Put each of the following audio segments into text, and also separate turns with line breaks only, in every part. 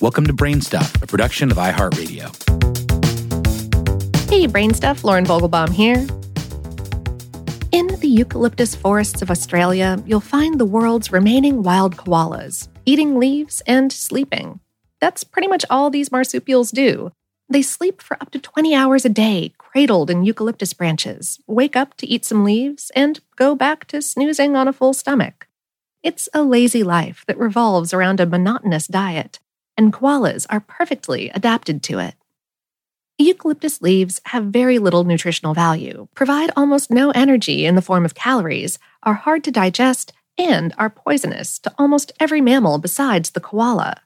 Welcome to Brainstuff, a production of iHeartRadio.
Hey, Brainstuff, Lauren Vogelbaum here. In the eucalyptus forests of Australia, you'll find the world's remaining wild koalas, eating leaves and sleeping. That's pretty much all these marsupials do. They sleep for up to 20 hours a day, cradled in eucalyptus branches, wake up to eat some leaves, and go back to snoozing on a full stomach. It's a lazy life that revolves around a monotonous diet, and koalas are perfectly adapted to it. Eucalyptus leaves have very little nutritional value, provide almost no energy in the form of calories, are hard to digest, and are poisonous to almost every mammal besides the koala.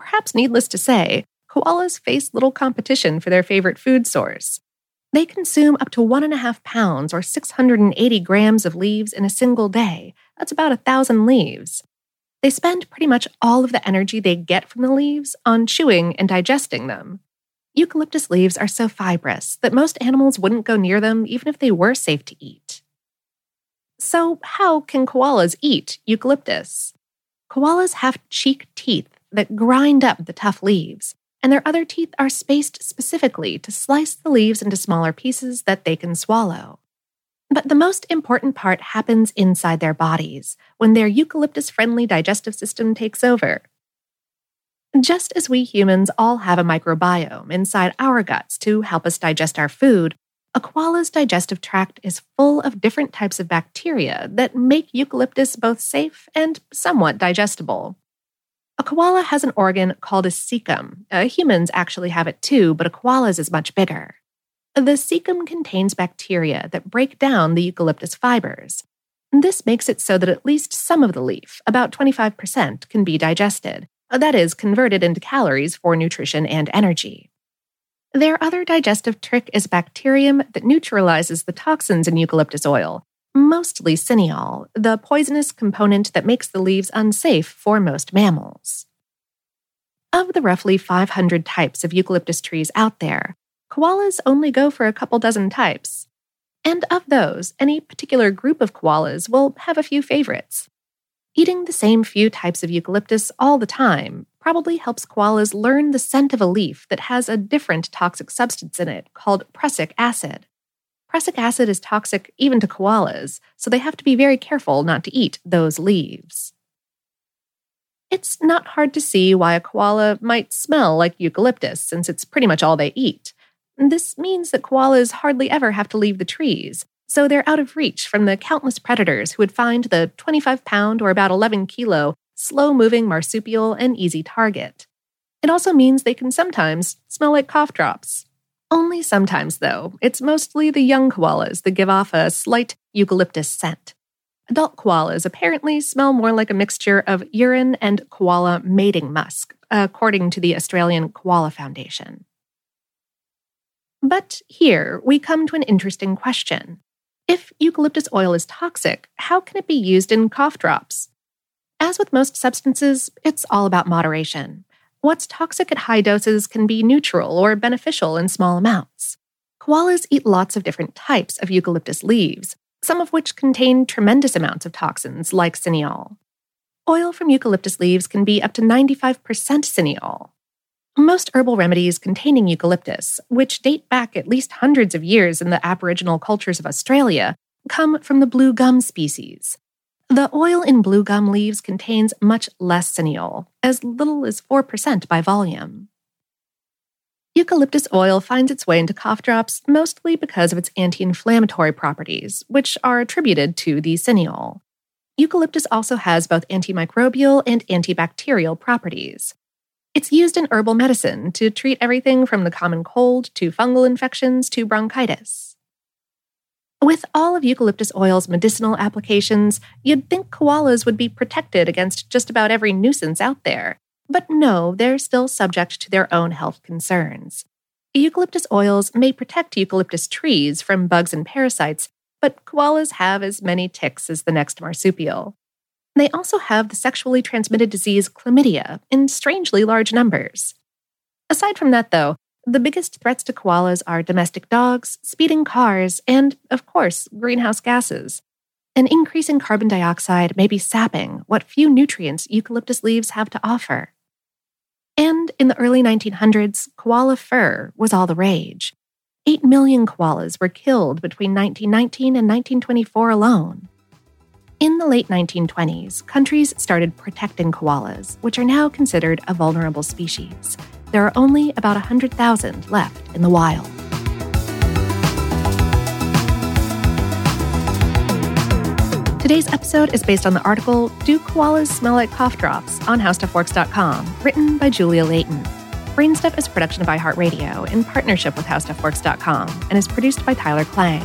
Perhaps needless to say, koalas face little competition for their favorite food source. They consume up to one and a half pounds or 680 grams of leaves in a single day. That's about a thousand leaves. They spend pretty much all of the energy they get from the leaves on chewing and digesting them. Eucalyptus leaves are so fibrous that most animals wouldn't go near them even if they were safe to eat. So, how can koalas eat eucalyptus? Koalas have cheek teeth that grind up the tough leaves, and their other teeth are spaced specifically to slice the leaves into smaller pieces that they can swallow. But the most important part happens inside their bodies, when their eucalyptus friendly digestive system takes over. Just as we humans all have a microbiome inside our guts to help us digest our food, a koala's digestive tract is full of different types of bacteria that make eucalyptus both safe and somewhat digestible. A koala has an organ called a cecum. Uh, humans actually have it too, but a koala's is much bigger. The cecum contains bacteria that break down the eucalyptus fibers. This makes it so that at least some of the leaf, about 25%, can be digested, uh, that is, converted into calories for nutrition and energy. Their other digestive trick is bacterium that neutralizes the toxins in eucalyptus oil, mostly cineol, the poisonous component that makes the leaves unsafe for most mammals. Of the roughly 500 types of eucalyptus trees out there, koalas only go for a couple dozen types. And of those, any particular group of koalas will have a few favorites. Eating the same few types of eucalyptus all the time probably helps koalas learn the scent of a leaf that has a different toxic substance in it called prussic acid. Prussic acid is toxic even to koalas, so they have to be very careful not to eat those leaves. It's not hard to see why a koala might smell like eucalyptus, since it's pretty much all they eat. This means that koalas hardly ever have to leave the trees, so they're out of reach from the countless predators who would find the 25 pound or about 11 kilo slow moving marsupial an easy target. It also means they can sometimes smell like cough drops. Only sometimes, though. It's mostly the young koalas that give off a slight eucalyptus scent. Adult koalas apparently smell more like a mixture of urine and koala mating musk, according to the Australian Koala Foundation. But here we come to an interesting question. If eucalyptus oil is toxic, how can it be used in cough drops? As with most substances, it's all about moderation. What's toxic at high doses can be neutral or beneficial in small amounts. Koalas eat lots of different types of eucalyptus leaves, some of which contain tremendous amounts of toxins like cineol. Oil from eucalyptus leaves can be up to 95% cineol. Most herbal remedies containing eucalyptus, which date back at least hundreds of years in the Aboriginal cultures of Australia, come from the blue gum species, the oil in blue gum leaves contains much less cineol, as little as 4% by volume. Eucalyptus oil finds its way into cough drops mostly because of its anti inflammatory properties, which are attributed to the cineol. Eucalyptus also has both antimicrobial and antibacterial properties. It's used in herbal medicine to treat everything from the common cold to fungal infections to bronchitis. With all of eucalyptus oil's medicinal applications, you'd think koalas would be protected against just about every nuisance out there. But no, they're still subject to their own health concerns. Eucalyptus oils may protect eucalyptus trees from bugs and parasites, but koalas have as many ticks as the next marsupial. They also have the sexually transmitted disease chlamydia in strangely large numbers. Aside from that, though, the biggest threats to koalas are domestic dogs, speeding cars, and, of course, greenhouse gases. An increase in carbon dioxide may be sapping what few nutrients eucalyptus leaves have to offer. And in the early 1900s, koala fur was all the rage. 8 million koalas were killed between 1919 and 1924 alone. In the late 1920s, countries started protecting koalas, which are now considered a vulnerable species. There are only about 100,000 left in the wild. Today's episode is based on the article Do Koalas Smell Like Cough Drops on HowStuffWorks.com, written by Julia Layton. Brainstuff is a production of iHeartRadio in partnership with HowStuffWorks.com and is produced by Tyler Klang.